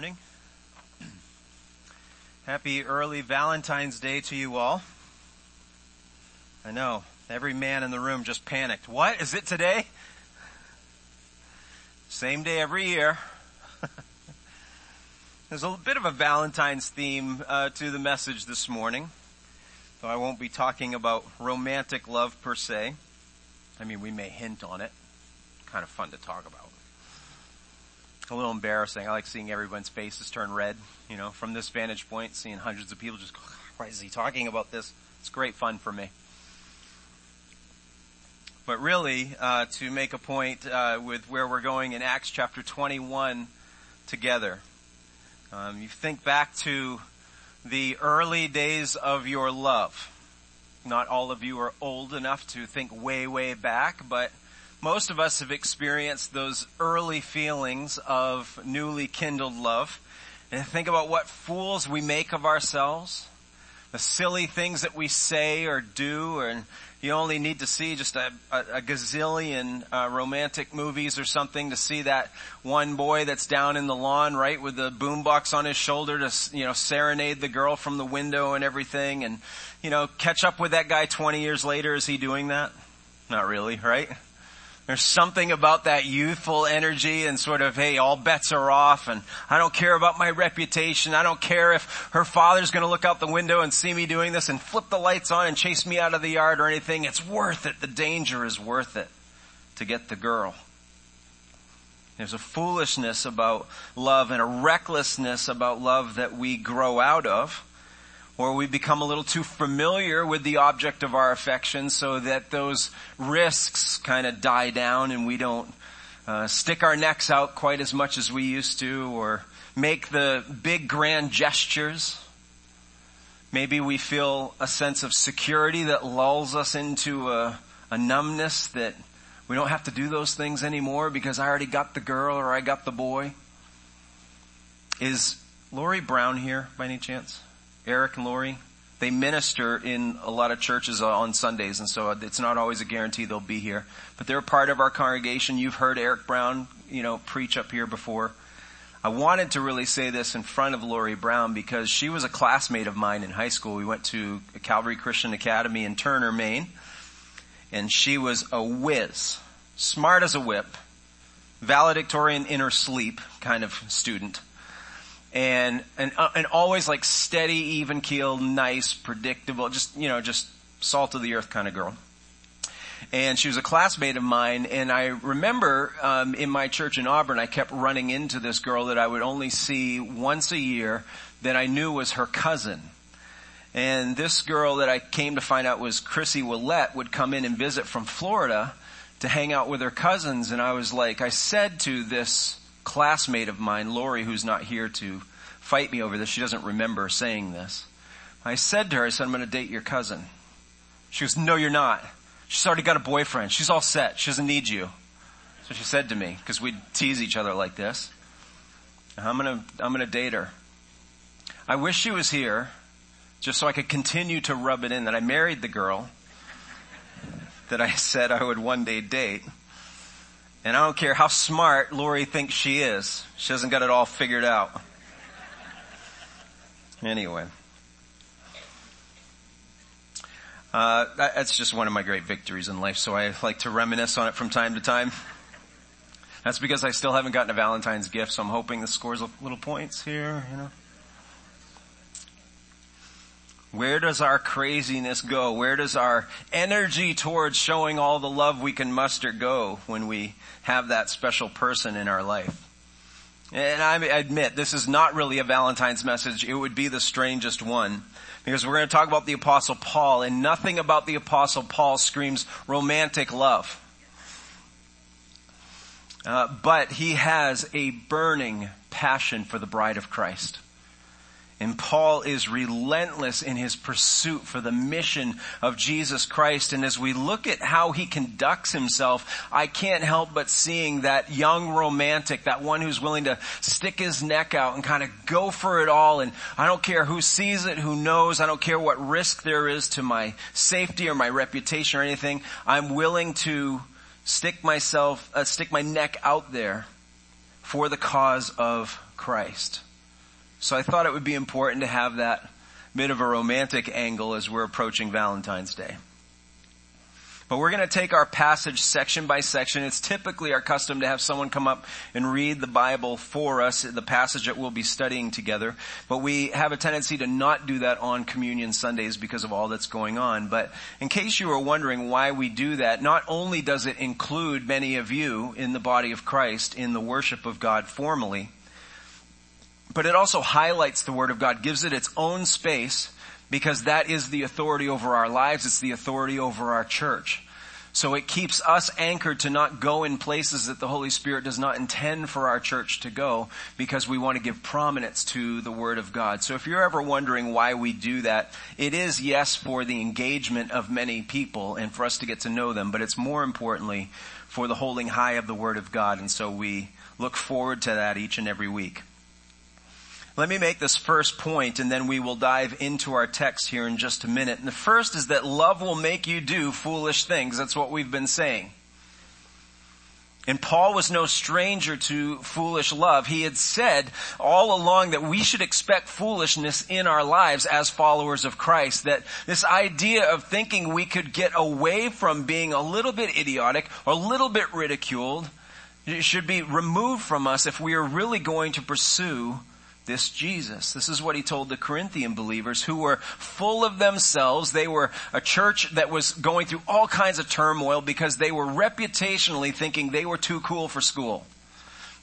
morning. Happy early Valentine's Day to you all. I know, every man in the room just panicked. What? Is it today? Same day every year. There's a bit of a Valentine's theme uh, to the message this morning, though I won't be talking about romantic love per se. I mean, we may hint on it. Kind of fun to talk about a little embarrassing. I like seeing everyone's faces turn red, you know, from this vantage point, seeing hundreds of people just go, why is he talking about this? It's great fun for me. But really, uh, to make a point uh, with where we're going in Acts chapter 21 together, um, you think back to the early days of your love. Not all of you are old enough to think way, way back, but most of us have experienced those early feelings of newly kindled love. And think about what fools we make of ourselves, the silly things that we say or do, and you only need to see just a, a, a gazillion uh, romantic movies or something to see that one boy that's down in the lawn, right, with the boombox on his shoulder to, you know, serenade the girl from the window and everything, and you know, catch up with that guy 20 years later. Is he doing that? Not really, right? There's something about that youthful energy and sort of, hey, all bets are off and I don't care about my reputation. I don't care if her father's gonna look out the window and see me doing this and flip the lights on and chase me out of the yard or anything. It's worth it. The danger is worth it to get the girl. There's a foolishness about love and a recklessness about love that we grow out of or we become a little too familiar with the object of our affection so that those risks kind of die down and we don't uh, stick our necks out quite as much as we used to or make the big grand gestures. Maybe we feel a sense of security that lulls us into a, a numbness that we don't have to do those things anymore because I already got the girl or I got the boy. Is Lori Brown here by any chance? Eric and Lori, they minister in a lot of churches on Sundays, and so it's not always a guarantee they'll be here. But they're part of our congregation. You've heard Eric Brown, you know, preach up here before. I wanted to really say this in front of Lori Brown because she was a classmate of mine in high school. We went to Calvary Christian Academy in Turner, Maine, and she was a whiz, smart as a whip, valedictorian in her sleep kind of student and and uh, and always like steady, even keel, nice, predictable, just you know, just salt of the earth kind of girl. And she was a classmate of mine, and I remember um, in my church in Auburn, I kept running into this girl that I would only see once a year, that I knew was her cousin. And this girl that I came to find out was Chrissy Willette would come in and visit from Florida to hang out with her cousins, and I was like, I said to this classmate of mine, Lori, who's not here to fight me over this, she doesn't remember saying this. I said to her, I said, I'm going to date your cousin. She goes, no, you're not. She's already got a boyfriend. She's all set. She doesn't need you. So she said to me, because we'd tease each other like this. I'm gonna, I'm gonna date her. I wish she was here, just so I could continue to rub it in that I married the girl that I said I would one day date. And I don't care how smart Lori thinks she is. She hasn't got it all figured out. Anyway. Uh, that's just one of my great victories in life, so I like to reminisce on it from time to time. That's because I still haven't gotten a Valentine's gift, so I'm hoping this scores a little points here, you know. Where does our craziness go? Where does our energy towards showing all the love we can muster go when we have that special person in our life? And I admit, this is not really a Valentine's message. It would be the strangest one. Because we're going to talk about the apostle Paul and nothing about the apostle Paul screams romantic love. Uh, but he has a burning passion for the bride of Christ. And Paul is relentless in his pursuit for the mission of Jesus Christ. And as we look at how he conducts himself, I can't help but seeing that young romantic, that one who's willing to stick his neck out and kind of go for it all. And I don't care who sees it, who knows. I don't care what risk there is to my safety or my reputation or anything. I'm willing to stick myself, uh, stick my neck out there for the cause of Christ. So I thought it would be important to have that bit of a romantic angle as we're approaching Valentine's Day. But we're going to take our passage section by section. It's typically our custom to have someone come up and read the Bible for us, the passage that we'll be studying together. But we have a tendency to not do that on communion Sundays because of all that's going on. But in case you were wondering why we do that, not only does it include many of you in the body of Christ in the worship of God formally, but it also highlights the Word of God, gives it its own space because that is the authority over our lives. It's the authority over our church. So it keeps us anchored to not go in places that the Holy Spirit does not intend for our church to go because we want to give prominence to the Word of God. So if you're ever wondering why we do that, it is yes for the engagement of many people and for us to get to know them, but it's more importantly for the holding high of the Word of God. And so we look forward to that each and every week. Let me make this first point and then we will dive into our text here in just a minute. And the first is that love will make you do foolish things. That's what we've been saying. And Paul was no stranger to foolish love. He had said all along that we should expect foolishness in our lives as followers of Christ. That this idea of thinking we could get away from being a little bit idiotic or a little bit ridiculed should be removed from us if we are really going to pursue this Jesus. This is what he told the Corinthian believers who were full of themselves. They were a church that was going through all kinds of turmoil because they were reputationally thinking they were too cool for school.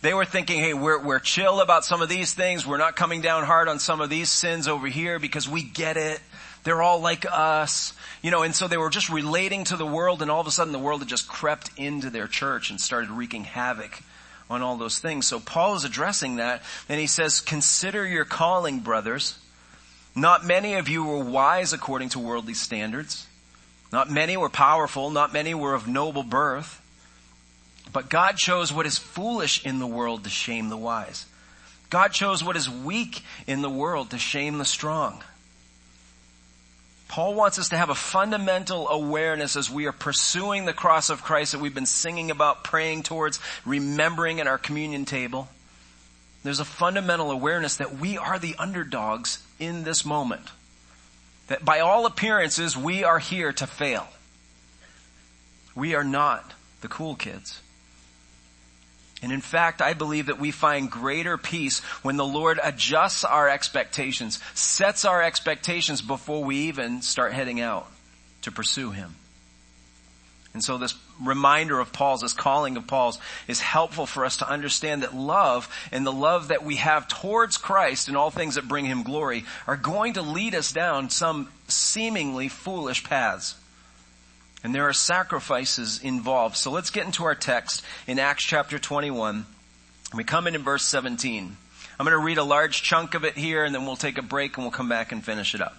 They were thinking, hey, we're, we're chill about some of these things. We're not coming down hard on some of these sins over here because we get it. They're all like us. You know, and so they were just relating to the world and all of a sudden the world had just crept into their church and started wreaking havoc on all those things. So Paul is addressing that and he says, consider your calling, brothers. Not many of you were wise according to worldly standards. Not many were powerful. Not many were of noble birth. But God chose what is foolish in the world to shame the wise. God chose what is weak in the world to shame the strong. Paul wants us to have a fundamental awareness as we are pursuing the cross of Christ that we've been singing about, praying towards, remembering at our communion table. There's a fundamental awareness that we are the underdogs in this moment. That by all appearances, we are here to fail. We are not the cool kids. And in fact, I believe that we find greater peace when the Lord adjusts our expectations, sets our expectations before we even start heading out to pursue Him. And so this reminder of Paul's, this calling of Paul's is helpful for us to understand that love and the love that we have towards Christ and all things that bring Him glory are going to lead us down some seemingly foolish paths. And there are sacrifices involved. So let's get into our text in Acts chapter 21. We come in in verse 17. I'm going to read a large chunk of it here and then we'll take a break and we'll come back and finish it up.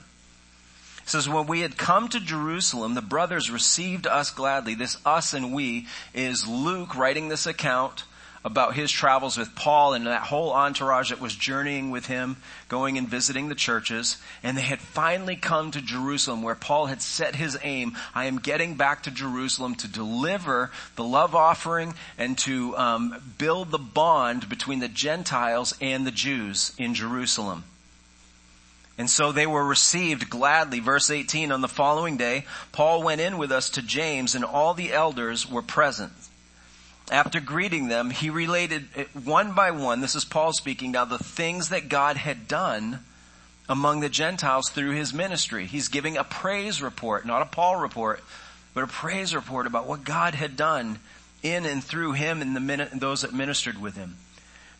It says, when we had come to Jerusalem, the brothers received us gladly. This us and we is Luke writing this account about his travels with Paul and that whole entourage that was journeying with him, going and visiting the churches. And they had finally come to Jerusalem where Paul had set his aim. I am getting back to Jerusalem to deliver the love offering and to um, build the bond between the Gentiles and the Jews in Jerusalem. And so they were received gladly. Verse 18, on the following day, Paul went in with us to James and all the elders were present. After greeting them, he related one by one, this is Paul speaking now, the things that God had done among the Gentiles through his ministry. He's giving a praise report, not a Paul report, but a praise report about what God had done in and through him and the, those that ministered with him.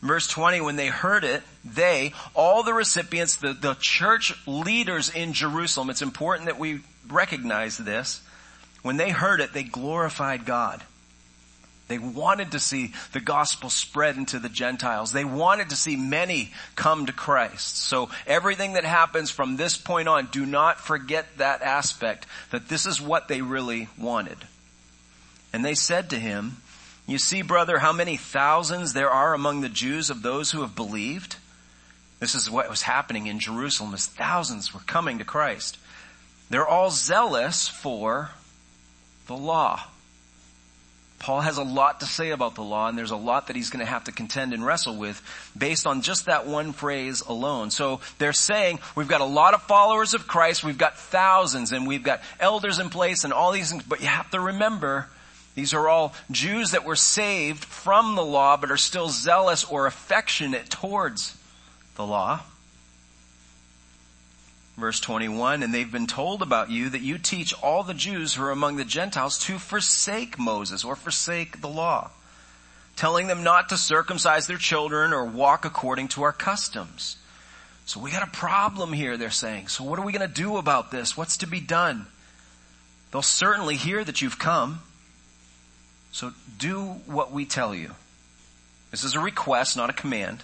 Verse 20, when they heard it, they, all the recipients, the, the church leaders in Jerusalem, it's important that we recognize this. When they heard it, they glorified God. They wanted to see the gospel spread into the Gentiles. They wanted to see many come to Christ. So everything that happens from this point on, do not forget that aspect, that this is what they really wanted. And they said to him, you see, brother, how many thousands there are among the Jews of those who have believed? This is what was happening in Jerusalem as thousands were coming to Christ. They're all zealous for the law Paul has a lot to say about the law and there's a lot that he's going to have to contend and wrestle with based on just that one phrase alone. So they're saying we've got a lot of followers of Christ, we've got thousands and we've got elders in place and all these things, but you have to remember these are all Jews that were saved from the law but are still zealous or affectionate towards the law. Verse 21, and they've been told about you that you teach all the Jews who are among the Gentiles to forsake Moses or forsake the law, telling them not to circumcise their children or walk according to our customs. So we got a problem here, they're saying. So what are we going to do about this? What's to be done? They'll certainly hear that you've come. So do what we tell you. This is a request, not a command.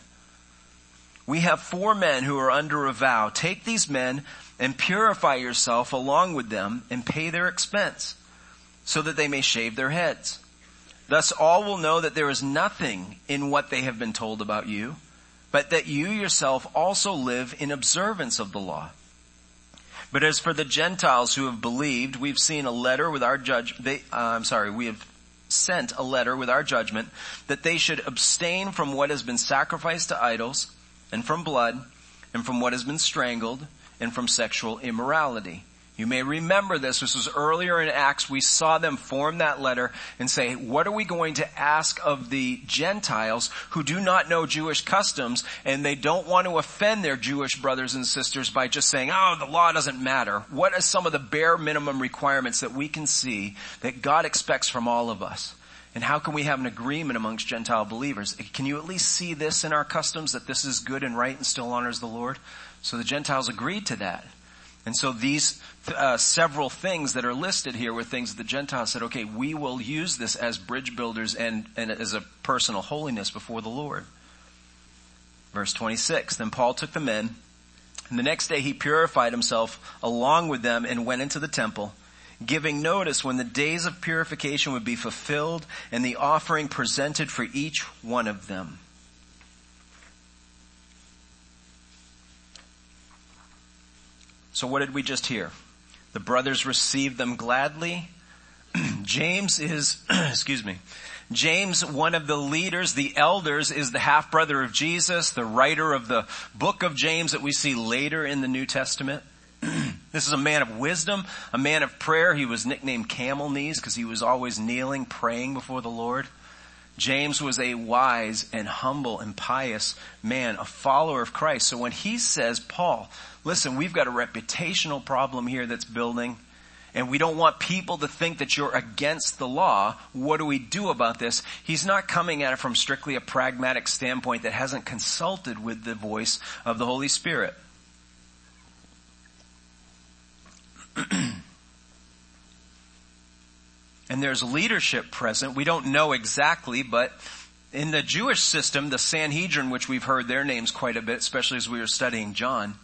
We have four men who are under a vow. Take these men and purify yourself along with them and pay their expense so that they may shave their heads. Thus all will know that there is nothing in what they have been told about you, but that you yourself also live in observance of the law. But as for the Gentiles who have believed, we've seen a letter with our judge, they, uh, I'm sorry, we have sent a letter with our judgment that they should abstain from what has been sacrificed to idols and from blood and from what has been strangled and from sexual immorality. You may remember this. This was earlier in Acts. We saw them form that letter and say, what are we going to ask of the Gentiles who do not know Jewish customs and they don't want to offend their Jewish brothers and sisters by just saying, oh, the law doesn't matter. What are some of the bare minimum requirements that we can see that God expects from all of us? And how can we have an agreement amongst Gentile believers? Can you at least see this in our customs that this is good and right and still honors the Lord? So the Gentiles agreed to that. And so these uh, several things that are listed here were things that the Gentiles said, okay, we will use this as bridge builders and, and as a personal holiness before the Lord. Verse 26, then Paul took the men, and the next day he purified himself along with them and went into the temple giving notice when the days of purification would be fulfilled and the offering presented for each one of them. So what did we just hear? The brothers received them gladly. James is, excuse me, James, one of the leaders, the elders, is the half brother of Jesus, the writer of the book of James that we see later in the New Testament. This is a man of wisdom, a man of prayer. He was nicknamed camel knees because he was always kneeling, praying before the Lord. James was a wise and humble and pious man, a follower of Christ. So when he says, Paul, listen, we've got a reputational problem here that's building and we don't want people to think that you're against the law. What do we do about this? He's not coming at it from strictly a pragmatic standpoint that hasn't consulted with the voice of the Holy Spirit. and there's leadership present. We don't know exactly, but in the Jewish system, the Sanhedrin, which we've heard their names quite a bit, especially as we were studying John,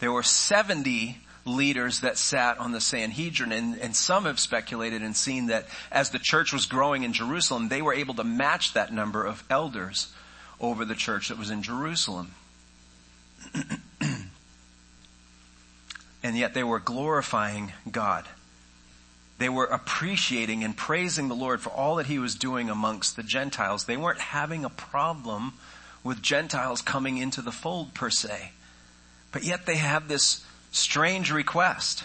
there were 70 leaders that sat on the Sanhedrin and, and some have speculated and seen that as the church was growing in Jerusalem, they were able to match that number of elders over the church that was in Jerusalem. and yet they were glorifying God. They were appreciating and praising the Lord for all that He was doing amongst the Gentiles. They weren't having a problem with Gentiles coming into the fold per se. But yet they have this strange request.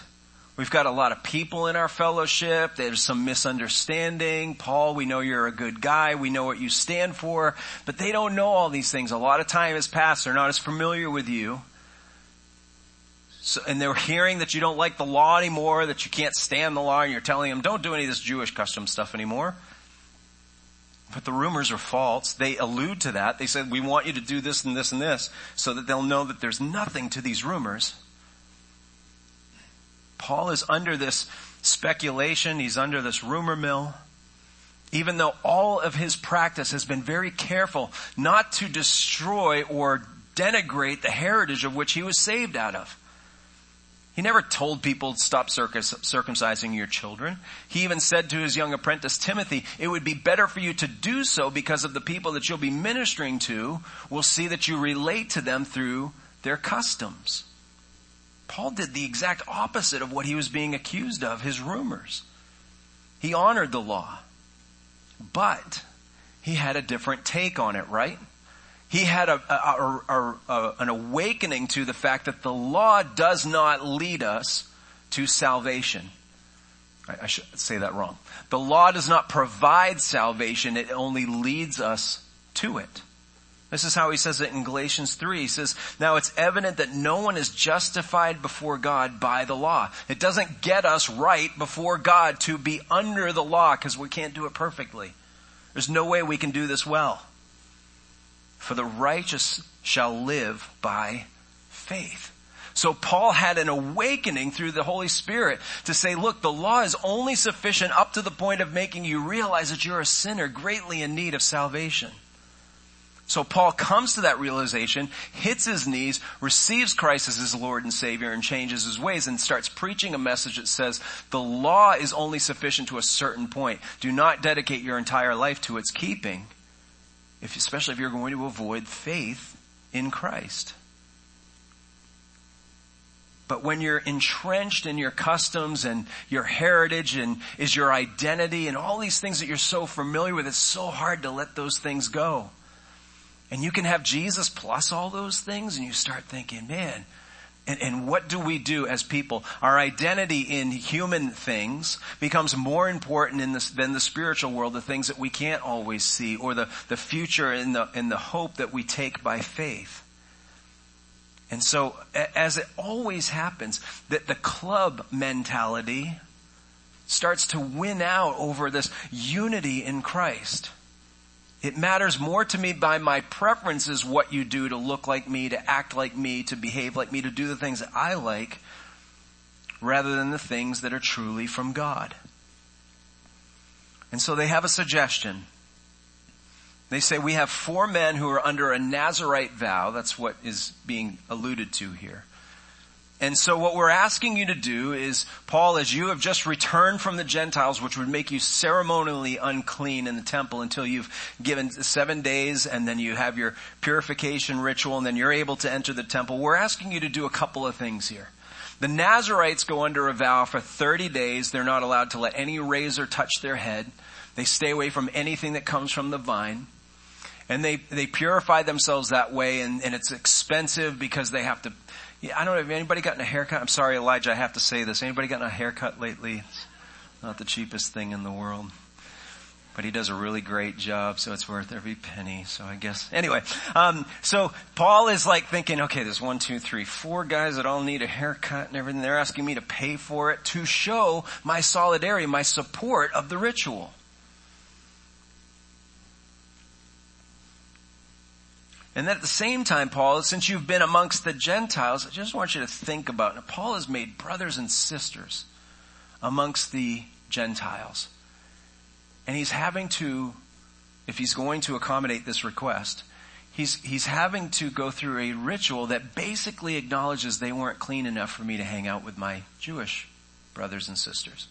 We've got a lot of people in our fellowship. There's some misunderstanding. Paul, we know you're a good guy. We know what you stand for. But they don't know all these things. A lot of time has passed. They're not as familiar with you. So, and they're hearing that you don't like the law anymore, that you can't stand the law, and you're telling them, don't do any of this Jewish custom stuff anymore. But the rumors are false. They allude to that. They said, we want you to do this and this and this, so that they'll know that there's nothing to these rumors. Paul is under this speculation. He's under this rumor mill. Even though all of his practice has been very careful not to destroy or denigrate the heritage of which he was saved out of. He never told people to stop circumcising your children. He even said to his young apprentice Timothy, it would be better for you to do so because of the people that you'll be ministering to will see that you relate to them through their customs. Paul did the exact opposite of what he was being accused of, his rumors. He honored the law. But he had a different take on it, right? He had a, a, a, an awakening to the fact that the law does not lead us to salvation. I, I should say that wrong. The law does not provide salvation, it only leads us to it. This is how he says it in Galatians 3. He says, now it's evident that no one is justified before God by the law. It doesn't get us right before God to be under the law because we can't do it perfectly. There's no way we can do this well. For the righteous shall live by faith. So Paul had an awakening through the Holy Spirit to say, look, the law is only sufficient up to the point of making you realize that you're a sinner greatly in need of salvation. So Paul comes to that realization, hits his knees, receives Christ as his Lord and Savior and changes his ways and starts preaching a message that says the law is only sufficient to a certain point. Do not dedicate your entire life to its keeping, if, especially if you're going to avoid faith in Christ. But when you're entrenched in your customs and your heritage and is your identity and all these things that you're so familiar with, it's so hard to let those things go. And you can have Jesus plus all those things and you start thinking, man, and, and, what do we do as people? Our identity in human things becomes more important this, than the spiritual world, the things that we can't always see, or the, the future and the, and the hope that we take by faith. And so, as it always happens, that the club mentality starts to win out over this unity in Christ. It matters more to me by my preferences what you do to look like me, to act like me, to behave like me, to do the things that I like, rather than the things that are truly from God. And so they have a suggestion. They say we have four men who are under a Nazarite vow. That's what is being alluded to here. And so what we're asking you to do is, Paul, as you have just returned from the Gentiles, which would make you ceremonially unclean in the temple until you've given seven days and then you have your purification ritual and then you're able to enter the temple, we're asking you to do a couple of things here. The Nazarites go under a vow for 30 days. They're not allowed to let any razor touch their head. They stay away from anything that comes from the vine. And they, they purify themselves that way and, and it's expensive because they have to yeah, I don't know. Anybody gotten a haircut? I'm sorry, Elijah. I have to say this. Anybody gotten a haircut lately? It's not the cheapest thing in the world, but he does a really great job, so it's worth every penny. So I guess anyway. Um, so Paul is like thinking, okay, there's one, two, three, four guys that all need a haircut and everything. They're asking me to pay for it to show my solidarity, my support of the ritual. And then at the same time, Paul, since you've been amongst the Gentiles, I just want you to think about it. Paul has made brothers and sisters amongst the Gentiles. And he's having to, if he's going to accommodate this request, he's, he's having to go through a ritual that basically acknowledges they weren't clean enough for me to hang out with my Jewish brothers and sisters.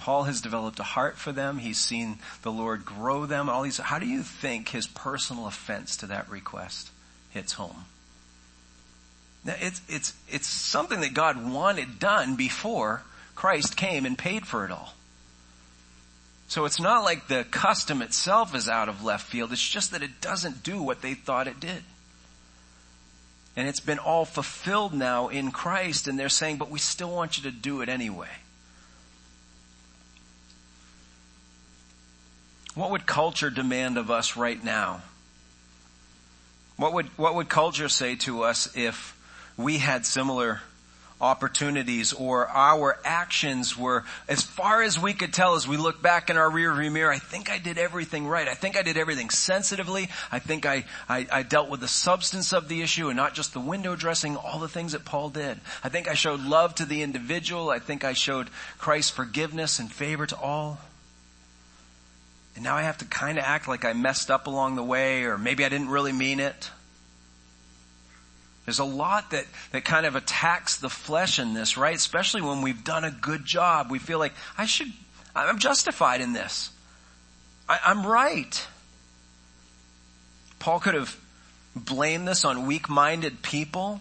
Paul has developed a heart for them. He's seen the Lord grow them. All these. How do you think his personal offense to that request hits home? Now, it's it's it's something that God wanted done before Christ came and paid for it all. So it's not like the custom itself is out of left field. It's just that it doesn't do what they thought it did. And it's been all fulfilled now in Christ and they're saying, but we still want you to do it anyway. What would culture demand of us right now? What would, what would culture say to us if we had similar opportunities or our actions were, as far as we could tell as we look back in our rearview mirror, I think I did everything right. I think I did everything sensitively. I think I, I, I dealt with the substance of the issue and not just the window dressing, all the things that Paul did. I think I showed love to the individual. I think I showed Christ's forgiveness and favor to all. And now I have to kind of act like I messed up along the way or maybe I didn't really mean it. There's a lot that, that kind of attacks the flesh in this, right? Especially when we've done a good job. We feel like I should, I'm justified in this. I, I'm right. Paul could have blamed this on weak-minded people.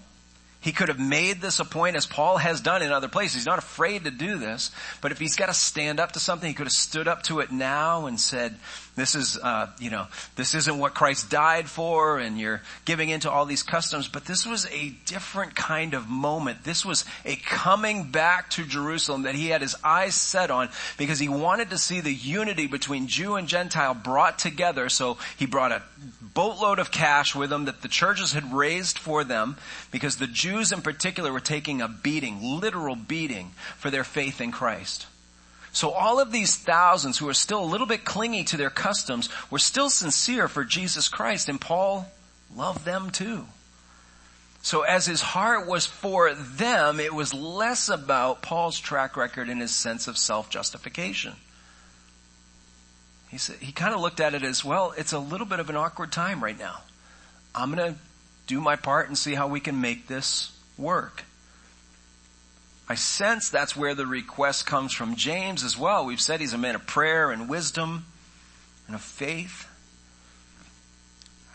He could have made this a point as Paul has done in other places. He's not afraid to do this. But if he's got to stand up to something, he could have stood up to it now and said, this is, uh, you know, this isn't what Christ died for and you're giving into all these customs. But this was a different kind of moment. This was a coming back to Jerusalem that he had his eyes set on because he wanted to see the unity between Jew and Gentile brought together. So he brought a boatload of cash with them that the churches had raised for them because the Jews in particular were taking a beating, literal beating for their faith in Christ. So all of these thousands who are still a little bit clingy to their customs were still sincere for Jesus Christ and Paul loved them too. So as his heart was for them, it was less about Paul's track record and his sense of self-justification. He said, he kind of looked at it as, well, it's a little bit of an awkward time right now. I'm going to do my part and see how we can make this work. I sense that's where the request comes from James as well. We've said he's a man of prayer and wisdom and of faith.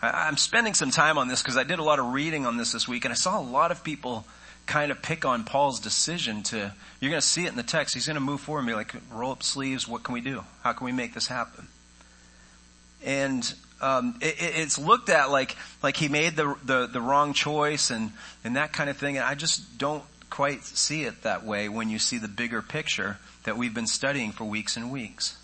I'm spending some time on this because I did a lot of reading on this this week and I saw a lot of people kind of pick on Paul's decision to, you're going to see it in the text. He's going to move forward and be like, roll up sleeves. What can we do? How can we make this happen? And, um, it, it's looked at like, like he made the, the, the wrong choice and, and that kind of thing. And I just don't quite see it that way when you see the bigger picture that we've been studying for weeks and weeks.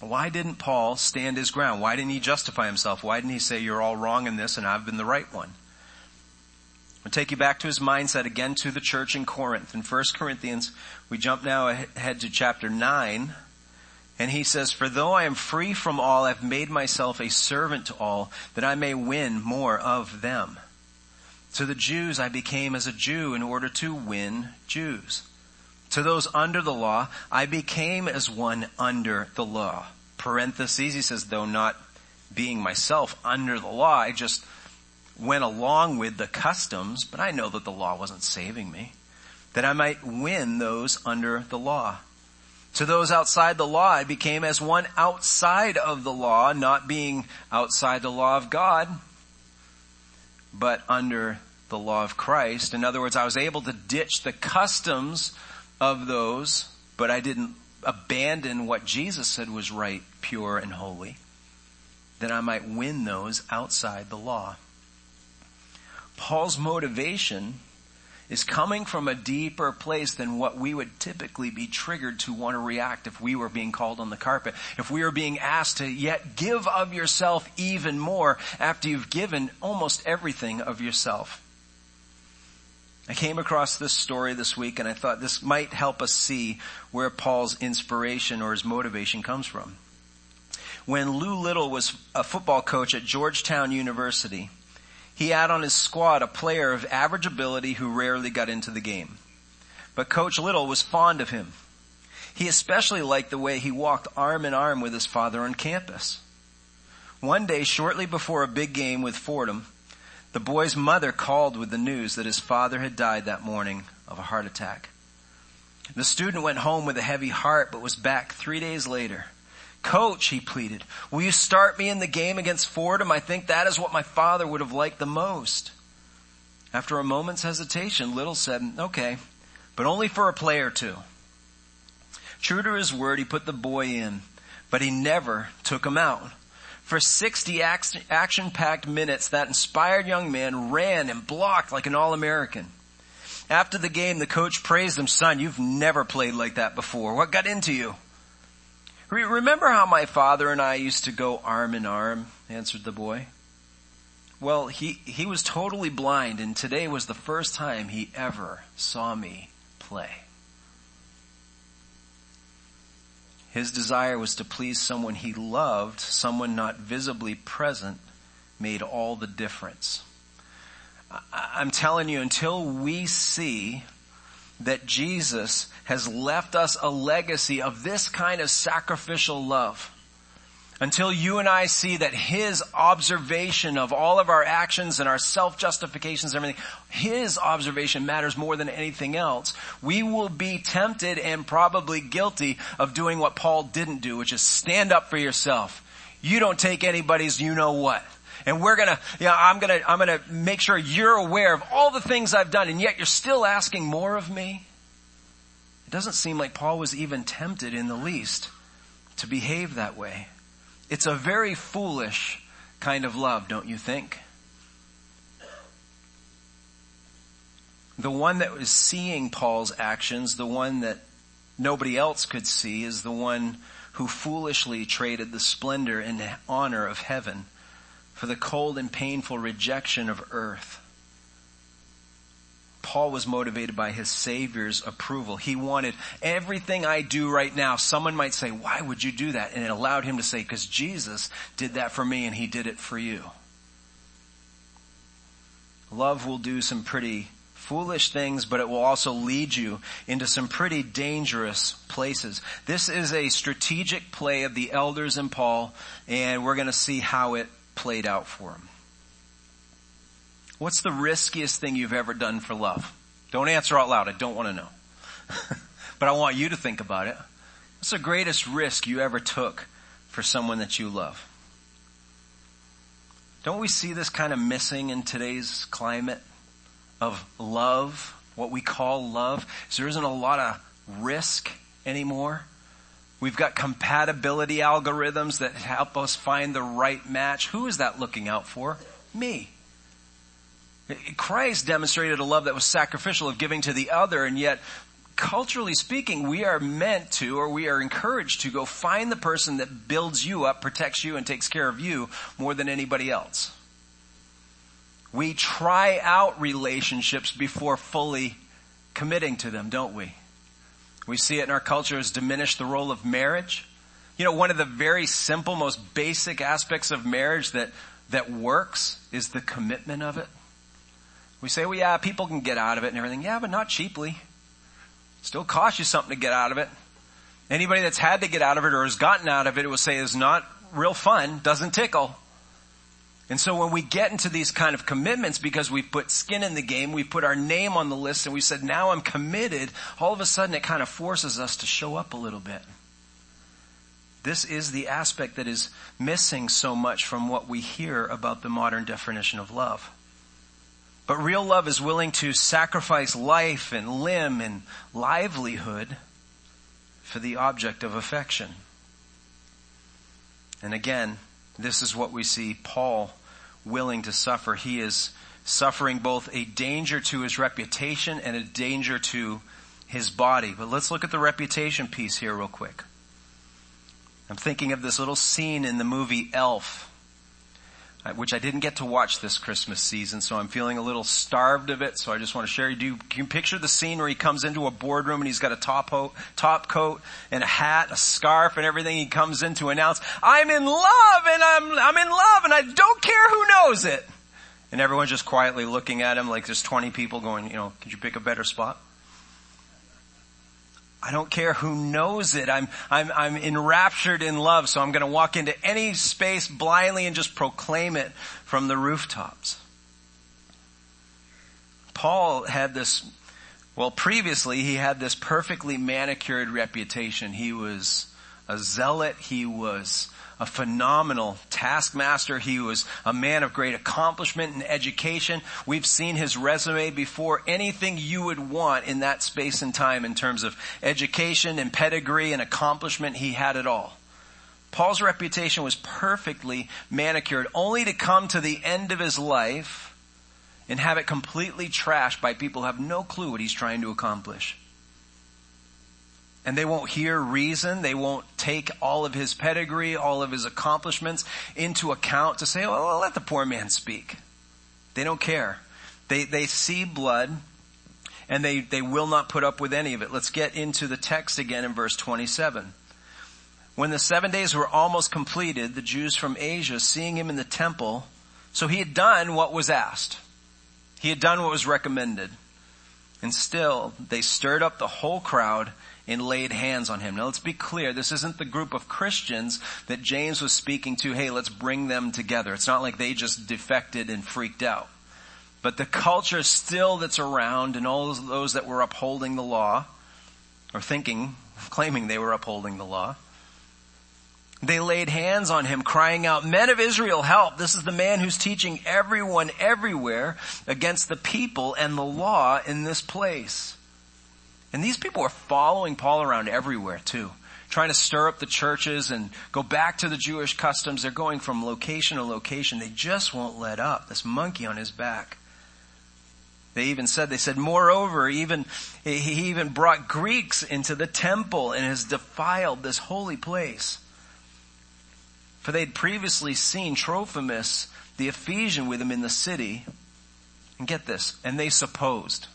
Why didn't Paul stand his ground? Why didn't he justify himself? Why didn't he say, you're all wrong in this and I've been the right one? I'll take you back to his mindset again to the church in Corinth. In 1 Corinthians, we jump now ahead to chapter 9. And he says, For though I am free from all, I've made myself a servant to all, that I may win more of them. To the Jews I became as a Jew in order to win Jews. To those under the law, I became as one under the law. Parentheses, he says, though not being myself under the law, I just went along with the customs, but I know that the law wasn't saving me. That I might win those under the law. To those outside the law, I became as one outside of the law, not being outside the law of God, but under the law of Christ. In other words, I was able to ditch the customs of those, but I didn't abandon what Jesus said was right, pure, and holy, that I might win those outside the law. Paul's motivation is coming from a deeper place than what we would typically be triggered to want to react if we were being called on the carpet. If we were being asked to yet give of yourself even more after you've given almost everything of yourself. I came across this story this week and I thought this might help us see where Paul's inspiration or his motivation comes from. When Lou Little was a football coach at Georgetown University, he had on his squad a player of average ability who rarely got into the game. But Coach Little was fond of him. He especially liked the way he walked arm in arm with his father on campus. One day, shortly before a big game with Fordham, the boy's mother called with the news that his father had died that morning of a heart attack. The student went home with a heavy heart, but was back three days later. Coach, he pleaded, will you start me in the game against Fordham? I think that is what my father would have liked the most. After a moment's hesitation, Little said, okay, but only for a play or two. True to his word, he put the boy in, but he never took him out. For 60 action-packed minutes, that inspired young man ran and blocked like an All-American. After the game, the coach praised him, son, you've never played like that before. What got into you? Remember how my father and I used to go arm in arm? answered the boy. Well, he, he was totally blind and today was the first time he ever saw me play. His desire was to please someone he loved, someone not visibly present made all the difference. I'm telling you, until we see that Jesus has left us a legacy of this kind of sacrificial love, until you and I see that His observation of all of our actions and our self-justifications and everything, His observation matters more than anything else, we will be tempted and probably guilty of doing what Paul didn't do, which is stand up for yourself. You don't take anybody's you know what. And we're gonna, you know, I'm gonna, I'm gonna make sure you're aware of all the things I've done and yet you're still asking more of me. It doesn't seem like Paul was even tempted in the least to behave that way. It's a very foolish kind of love, don't you think? The one that was seeing Paul's actions, the one that nobody else could see, is the one who foolishly traded the splendor and honor of heaven for the cold and painful rejection of earth. Paul was motivated by his Savior's approval. He wanted everything I do right now. Someone might say, why would you do that? And it allowed him to say, because Jesus did that for me and he did it for you. Love will do some pretty foolish things, but it will also lead you into some pretty dangerous places. This is a strategic play of the elders and Paul, and we're going to see how it played out for him. What's the riskiest thing you've ever done for love? Don't answer out loud. I don't want to know. but I want you to think about it. What's the greatest risk you ever took for someone that you love? Don't we see this kind of missing in today's climate of love, what we call love? So there isn't a lot of risk anymore. We've got compatibility algorithms that help us find the right match. Who is that looking out for? Me. Christ demonstrated a love that was sacrificial of giving to the other and yet culturally speaking, we are meant to or we are encouraged to go find the person that builds you up, protects you and takes care of you more than anybody else. We try out relationships before fully committing to them, don't we? We see it in our culture as diminished the role of marriage. You know, one of the very simple, most basic aspects of marriage that, that works is the commitment of it. We say, well, yeah, people can get out of it and everything. Yeah, but not cheaply. Still costs you something to get out of it. Anybody that's had to get out of it or has gotten out of it, will say is not real fun, doesn't tickle. And so when we get into these kind of commitments because we put skin in the game, we put our name on the list and we said, now I'm committed, all of a sudden it kind of forces us to show up a little bit. This is the aspect that is missing so much from what we hear about the modern definition of love. But real love is willing to sacrifice life and limb and livelihood for the object of affection. And again, this is what we see Paul willing to suffer. He is suffering both a danger to his reputation and a danger to his body. But let's look at the reputation piece here real quick. I'm thinking of this little scene in the movie Elf which I didn't get to watch this Christmas season, so I'm feeling a little starved of it. So I just want to share. Do you, can you picture the scene where he comes into a boardroom and he's got a top ho- top coat and a hat, a scarf, and everything? He comes in to announce, "I'm in love, and I'm I'm in love, and I don't care who knows it." And everyone's just quietly looking at him like there's 20 people going, you know, could you pick a better spot? I don't care who knows it. I'm, I'm, I'm enraptured in love, so I'm going to walk into any space blindly and just proclaim it from the rooftops. Paul had this, well, previously he had this perfectly manicured reputation. He was a zealot. He was a phenomenal taskmaster. He was a man of great accomplishment and education. We've seen his resume before. Anything you would want in that space and time in terms of education and pedigree and accomplishment, he had it all. Paul's reputation was perfectly manicured only to come to the end of his life and have it completely trashed by people who have no clue what he's trying to accomplish and they won't hear reason. They won't take all of his pedigree, all of his accomplishments into account to say, oh, well, let the poor man speak. They don't care. They, they see blood and they, they will not put up with any of it. Let's get into the text again in verse 27. When the seven days were almost completed, the Jews from Asia, seeing him in the temple, so he had done what was asked. He had done what was recommended. And still, they stirred up the whole crowd and laid hands on him. Now let's be clear, this isn't the group of Christians that James was speaking to, hey, let's bring them together. It's not like they just defected and freaked out. But the culture still that's around and all those that were upholding the law, or thinking, claiming they were upholding the law, They laid hands on him crying out, men of Israel, help. This is the man who's teaching everyone everywhere against the people and the law in this place. And these people are following Paul around everywhere too trying to stir up the churches and go back to the Jewish customs. They're going from location to location. They just won't let up. This monkey on his back. They even said, they said, moreover, even, he even brought Greeks into the temple and has defiled this holy place. For they'd previously seen Trophimus, the Ephesian, with him in the city. And get this, and they supposed,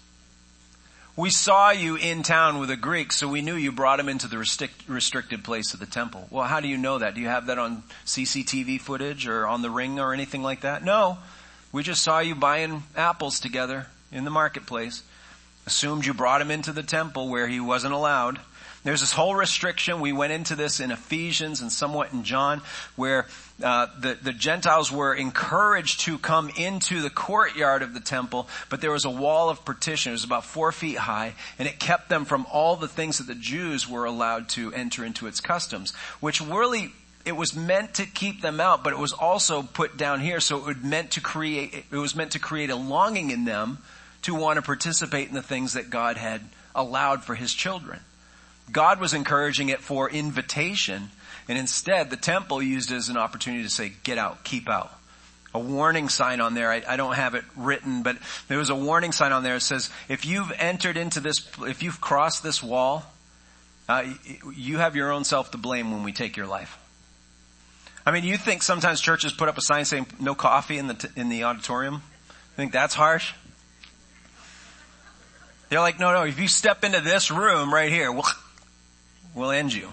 we saw you in town with a Greek, so we knew you brought him into the restrict, restricted place of the temple. Well, how do you know that? Do you have that on CCTV footage or on the ring or anything like that? No. We just saw you buying apples together in the marketplace. Assumed you brought him into the temple where he wasn't allowed. There's this whole restriction. We went into this in Ephesians and somewhat in John, where uh, the, the Gentiles were encouraged to come into the courtyard of the temple, but there was a wall of partition. It was about four feet high, and it kept them from all the things that the Jews were allowed to enter into its customs, which really it was meant to keep them out, but it was also put down here, so it was meant to create, it was meant to create a longing in them to want to participate in the things that God had allowed for His children. God was encouraging it for invitation, and instead the temple used it as an opportunity to say, get out, keep out. A warning sign on there, I, I don't have it written, but there was a warning sign on there that says, if you've entered into this, if you've crossed this wall, uh, you have your own self to blame when we take your life. I mean, you think sometimes churches put up a sign saying no coffee in the, t- in the auditorium? I think that's harsh? They're like, no, no, if you step into this room right here, we'll, we'll end you.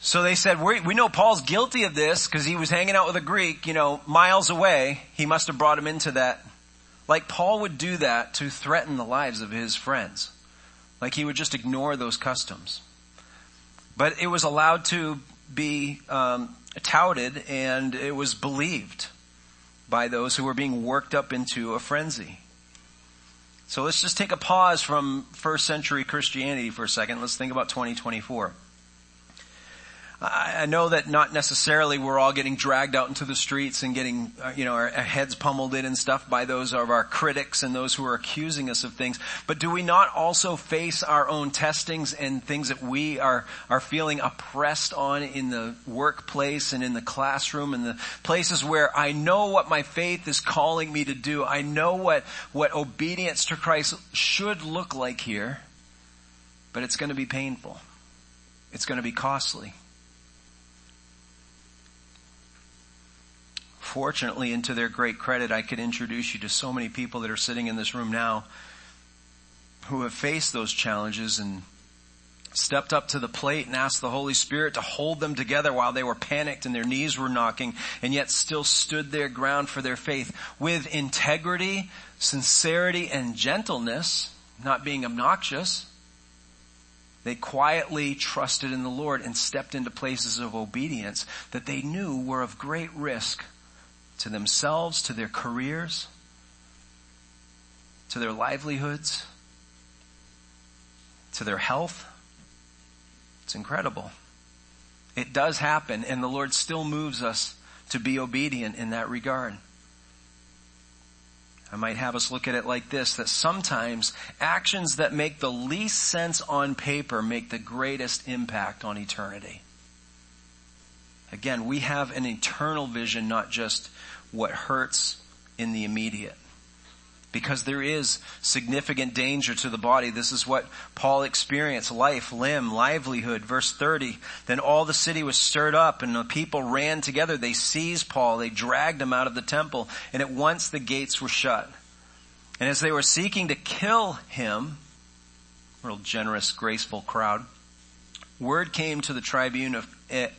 So they said, we know Paul's guilty of this because he was hanging out with a Greek, you know, miles away. He must have brought him into that. Like Paul would do that to threaten the lives of his friends. Like he would just ignore those customs. But it was allowed to be um, touted and it was believed by those who were being worked up into a frenzy. So let's just take a pause from first century Christianity for a second. Let's think about 2024. I know that not necessarily we're all getting dragged out into the streets and getting, uh, you know, our heads pummeled in and stuff by those of our critics and those who are accusing us of things. But do we not also face our own testings and things that we are, are feeling oppressed on in the workplace and in the classroom and the places where I know what my faith is calling me to do. I know what, what obedience to Christ should look like here, but it's going to be painful. It's going to be costly. Fortunately, and to their great credit, I could introduce you to so many people that are sitting in this room now who have faced those challenges and stepped up to the plate and asked the Holy Spirit to hold them together while they were panicked and their knees were knocking and yet still stood their ground for their faith with integrity, sincerity, and gentleness, not being obnoxious. They quietly trusted in the Lord and stepped into places of obedience that they knew were of great risk to themselves, to their careers, to their livelihoods, to their health. It's incredible. It does happen and the Lord still moves us to be obedient in that regard. I might have us look at it like this, that sometimes actions that make the least sense on paper make the greatest impact on eternity. Again, we have an eternal vision, not just what hurts in the immediate. Because there is significant danger to the body. This is what Paul experienced. Life, limb, livelihood. Verse 30. Then all the city was stirred up and the people ran together. They seized Paul. They dragged him out of the temple and at once the gates were shut. And as they were seeking to kill him, real generous, graceful crowd, word came to the tribune of,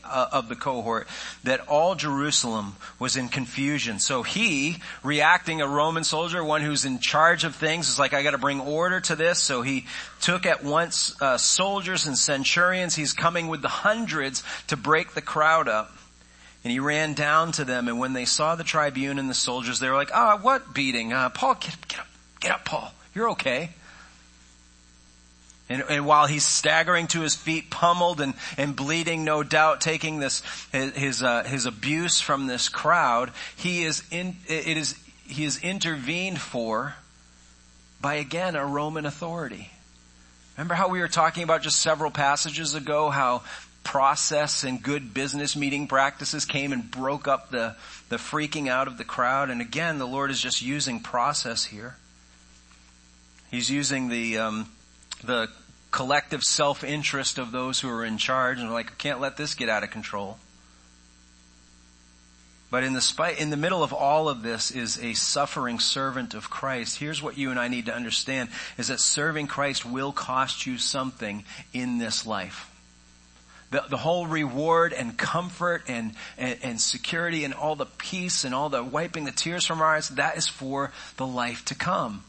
of the cohort that all Jerusalem was in confusion. So he, reacting a Roman soldier, one who's in charge of things, is like, I gotta bring order to this. So he took at once uh, soldiers and centurions. He's coming with the hundreds to break the crowd up. And he ran down to them, and when they saw the tribune and the soldiers, they were like, ah, oh, what beating? Uh, Paul, get, up, get up, get up, Paul. You're okay. And, and, while he's staggering to his feet, pummeled and, and bleeding, no doubt, taking this his uh, his abuse from this crowd, he is in it is he is intervened for by again a Roman authority. Remember how we were talking about just several passages ago how process and good business meeting practices came and broke up the, the freaking out of the crowd. And again, the Lord is just using process here. He's using the, um, the collective self-interest of those who are in charge and are like, can't let this get out of control. But in the spite, in the middle of all of this is a suffering servant of Christ. Here's what you and I need to understand is that serving Christ will cost you something in this life. The, the whole reward and comfort and, and, and security and all the peace and all the wiping the tears from our eyes, that is for the life to come.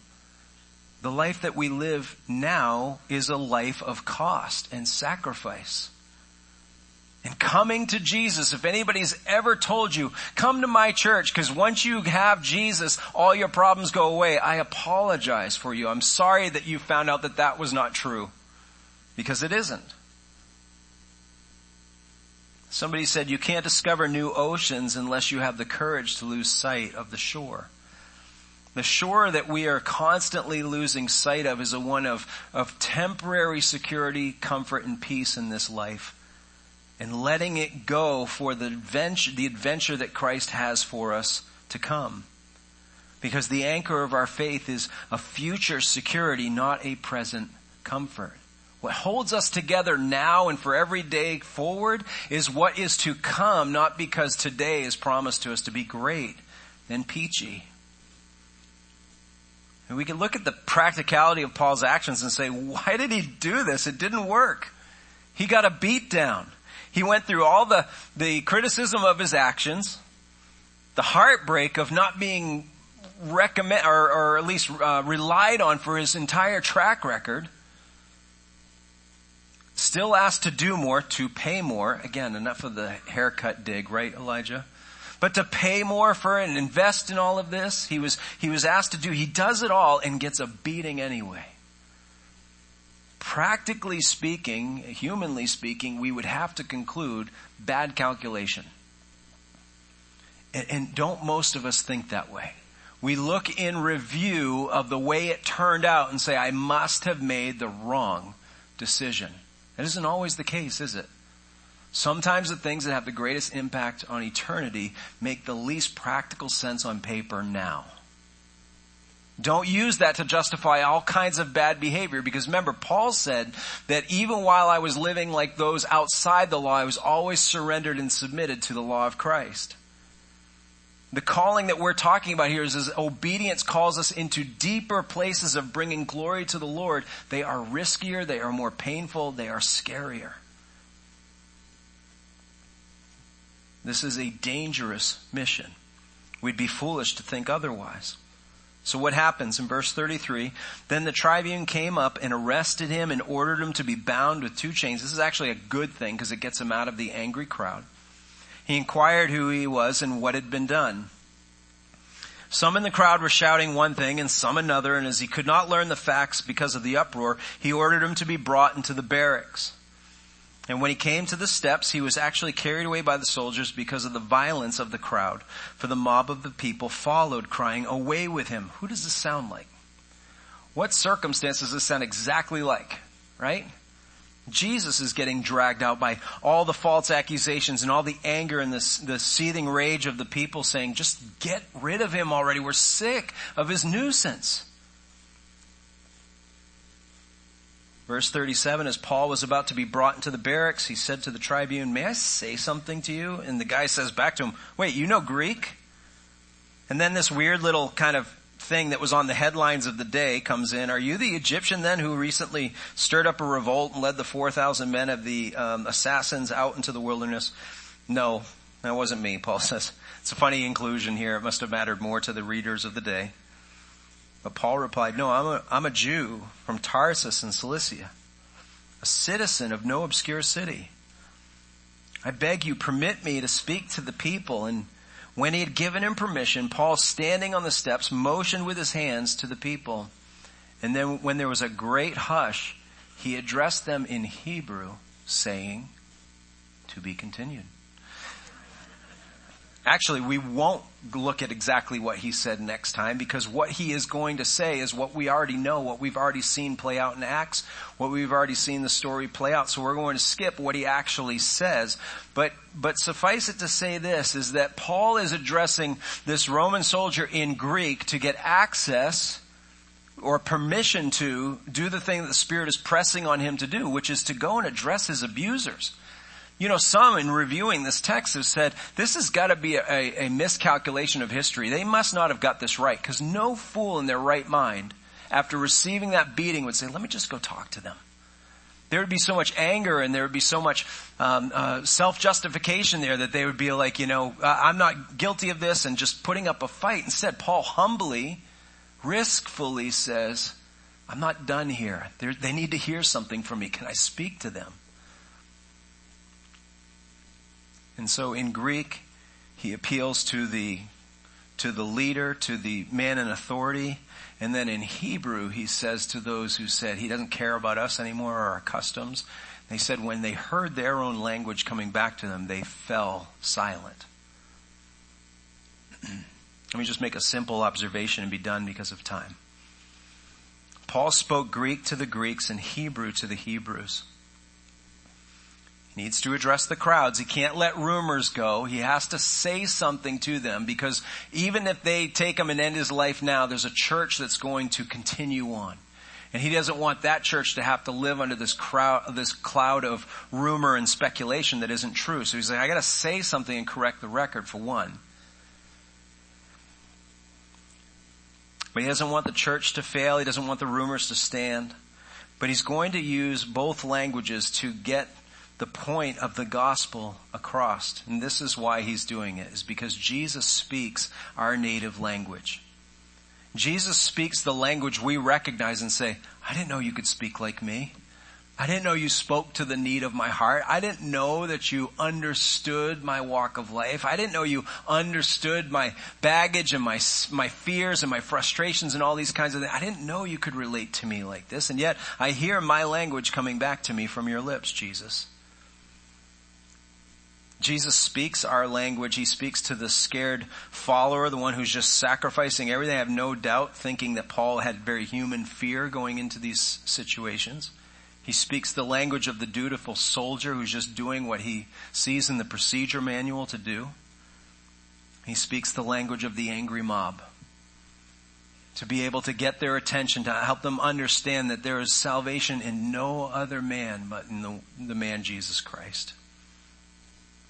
The life that we live now is a life of cost and sacrifice. And coming to Jesus, if anybody's ever told you, come to my church, because once you have Jesus, all your problems go away, I apologize for you. I'm sorry that you found out that that was not true. Because it isn't. Somebody said you can't discover new oceans unless you have the courage to lose sight of the shore. The shore that we are constantly losing sight of is a one of, of temporary security, comfort, and peace in this life and letting it go for the adventure, the adventure that Christ has for us to come. Because the anchor of our faith is a future security, not a present comfort. What holds us together now and for every day forward is what is to come, not because today is promised to us to be great and peachy. And we can look at the practicality of Paul's actions and say, why did he do this? It didn't work. He got a beat down. He went through all the, the criticism of his actions, the heartbreak of not being recommend, or, or at least uh, relied on for his entire track record, still asked to do more, to pay more. Again, enough of the haircut dig, right, Elijah? But to pay more for it and invest in all of this, he was, he was asked to do, he does it all and gets a beating anyway practically speaking, humanly speaking, we would have to conclude bad calculation. And, and, don't most of us think that way? We look in review of the way it turned out and say, I must have made the wrong decision. That isn't always the case, is it? Sometimes the things that have the greatest impact on eternity make the least practical sense on paper now. Don't use that to justify all kinds of bad behavior because remember, Paul said that even while I was living like those outside the law, I was always surrendered and submitted to the law of Christ. The calling that we're talking about here is as obedience calls us into deeper places of bringing glory to the Lord. They are riskier, they are more painful, they are scarier. This is a dangerous mission. We'd be foolish to think otherwise. So what happens in verse 33? Then the tribune came up and arrested him and ordered him to be bound with two chains. This is actually a good thing because it gets him out of the angry crowd. He inquired who he was and what had been done. Some in the crowd were shouting one thing and some another, and as he could not learn the facts because of the uproar, he ordered him to be brought into the barracks. And when he came to the steps, he was actually carried away by the soldiers because of the violence of the crowd. For the mob of the people followed, crying, Away with him! Who does this sound like? What circumstance does this sound exactly like? Right? Jesus is getting dragged out by all the false accusations and all the anger and the, the seething rage of the people saying, just get rid of him already. We're sick of his nuisance. Verse 37, as Paul was about to be brought into the barracks, he said to the tribune, may I say something to you? And the guy says back to him, wait, you know Greek? And then this weird little kind of thing that was on the headlines of the day comes in. Are you the Egyptian then who recently stirred up a revolt and led the 4,000 men of the um, assassins out into the wilderness? No, that wasn't me, Paul says. It's a funny inclusion here. It must have mattered more to the readers of the day. But Paul replied, no, I'm a, I'm a Jew from Tarsus in Cilicia, a citizen of no obscure city. I beg you, permit me to speak to the people. And when he had given him permission, Paul, standing on the steps, motioned with his hands to the people. And then when there was a great hush, he addressed them in Hebrew saying, to be continued. Actually, we won't look at exactly what he said next time because what he is going to say is what we already know, what we've already seen play out in Acts, what we've already seen the story play out. So we're going to skip what he actually says. But, but suffice it to say this is that Paul is addressing this Roman soldier in Greek to get access or permission to do the thing that the Spirit is pressing on him to do, which is to go and address his abusers. You know, some in reviewing this text have said, this has got to be a, a, miscalculation of history. They must not have got this right, because no fool in their right mind, after receiving that beating, would say, let me just go talk to them. There would be so much anger and there would be so much um, uh, self-justification there that they would be like, you know, I'm not guilty of this and just putting up a fight. Instead, Paul humbly, riskfully says, I'm not done here. They're, they need to hear something from me. Can I speak to them? And so in Greek, he appeals to the, to the leader, to the man in authority. And then in Hebrew, he says to those who said he doesn't care about us anymore or our customs. They said when they heard their own language coming back to them, they fell silent. Let me just make a simple observation and be done because of time. Paul spoke Greek to the Greeks and Hebrew to the Hebrews. Needs to address the crowds. He can't let rumors go. He has to say something to them because even if they take him and end his life now, there's a church that's going to continue on. And he doesn't want that church to have to live under this crowd, this cloud of rumor and speculation that isn't true. So he's like, I gotta say something and correct the record for one. But he doesn't want the church to fail. He doesn't want the rumors to stand. But he's going to use both languages to get the point of the gospel across. And this is why he's doing it, is because Jesus speaks our native language. Jesus speaks the language we recognize and say, I didn't know you could speak like me. I didn't know you spoke to the need of my heart. I didn't know that you understood my walk of life. I didn't know you understood my baggage and my, my fears and my frustrations and all these kinds of things. I didn't know you could relate to me like this. And yet I hear my language coming back to me from your lips, Jesus. Jesus speaks our language. He speaks to the scared follower, the one who's just sacrificing everything. I have no doubt thinking that Paul had very human fear going into these situations. He speaks the language of the dutiful soldier who's just doing what he sees in the procedure manual to do. He speaks the language of the angry mob to be able to get their attention, to help them understand that there is salvation in no other man but in the, the man Jesus Christ.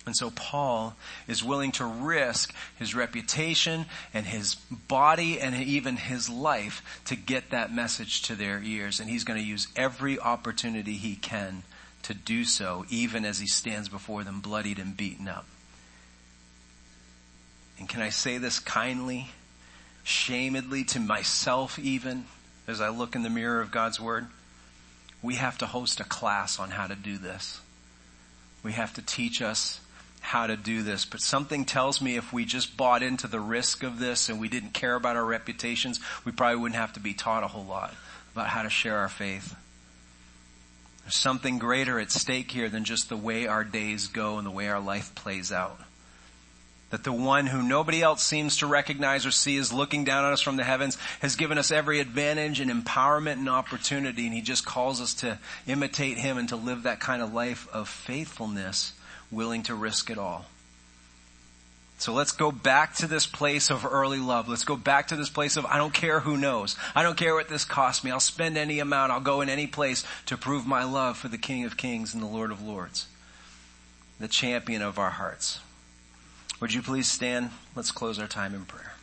And so Paul is willing to risk his reputation and his body and even his life to get that message to their ears. And he's going to use every opportunity he can to do so, even as he stands before them bloodied and beaten up. And can I say this kindly, shamedly to myself even, as I look in the mirror of God's Word? We have to host a class on how to do this. We have to teach us how to do this, but something tells me if we just bought into the risk of this and we didn't care about our reputations, we probably wouldn't have to be taught a whole lot about how to share our faith. There's something greater at stake here than just the way our days go and the way our life plays out. That the one who nobody else seems to recognize or see is looking down on us from the heavens has given us every advantage and empowerment and opportunity and he just calls us to imitate him and to live that kind of life of faithfulness willing to risk it all. So let's go back to this place of early love. Let's go back to this place of I don't care who knows. I don't care what this costs me. I'll spend any amount. I'll go in any place to prove my love for the King of Kings and the Lord of Lords. The champion of our hearts. Would you please stand? Let's close our time in prayer.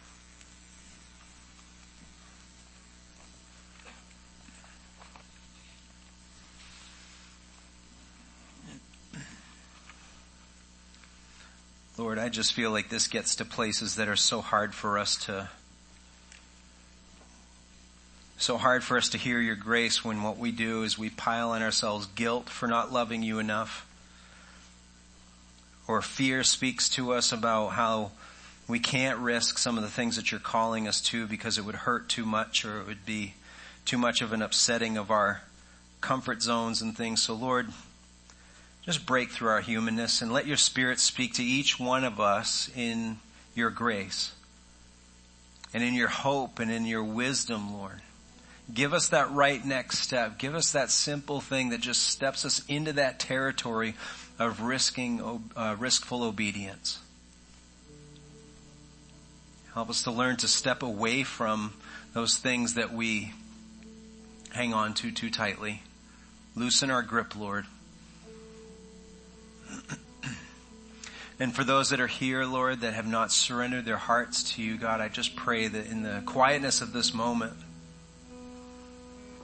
Lord, I just feel like this gets to places that are so hard for us to, so hard for us to hear your grace when what we do is we pile on ourselves guilt for not loving you enough. Or fear speaks to us about how we can't risk some of the things that you're calling us to because it would hurt too much or it would be too much of an upsetting of our comfort zones and things. So Lord, just break through our humanness and let your spirit speak to each one of us in your grace and in your hope and in your wisdom, Lord. Give us that right next step. Give us that simple thing that just steps us into that territory of risking, uh, riskful obedience. Help us to learn to step away from those things that we hang on to too tightly. Loosen our grip, Lord. and for those that are here, Lord, that have not surrendered their hearts to you, God, I just pray that in the quietness of this moment,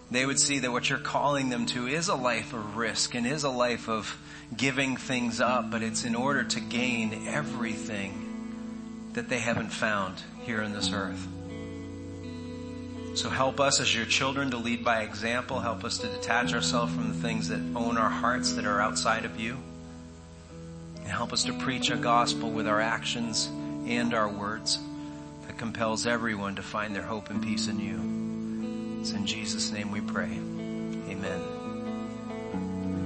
they would see that what you're calling them to is a life of risk and is a life of giving things up, but it's in order to gain everything that they haven't found here in this earth. So help us as your children to lead by example. Help us to detach ourselves from the things that own our hearts that are outside of you. And help us to preach a gospel with our actions and our words that compels everyone to find their hope and peace in you. It's in Jesus' name we pray. Amen.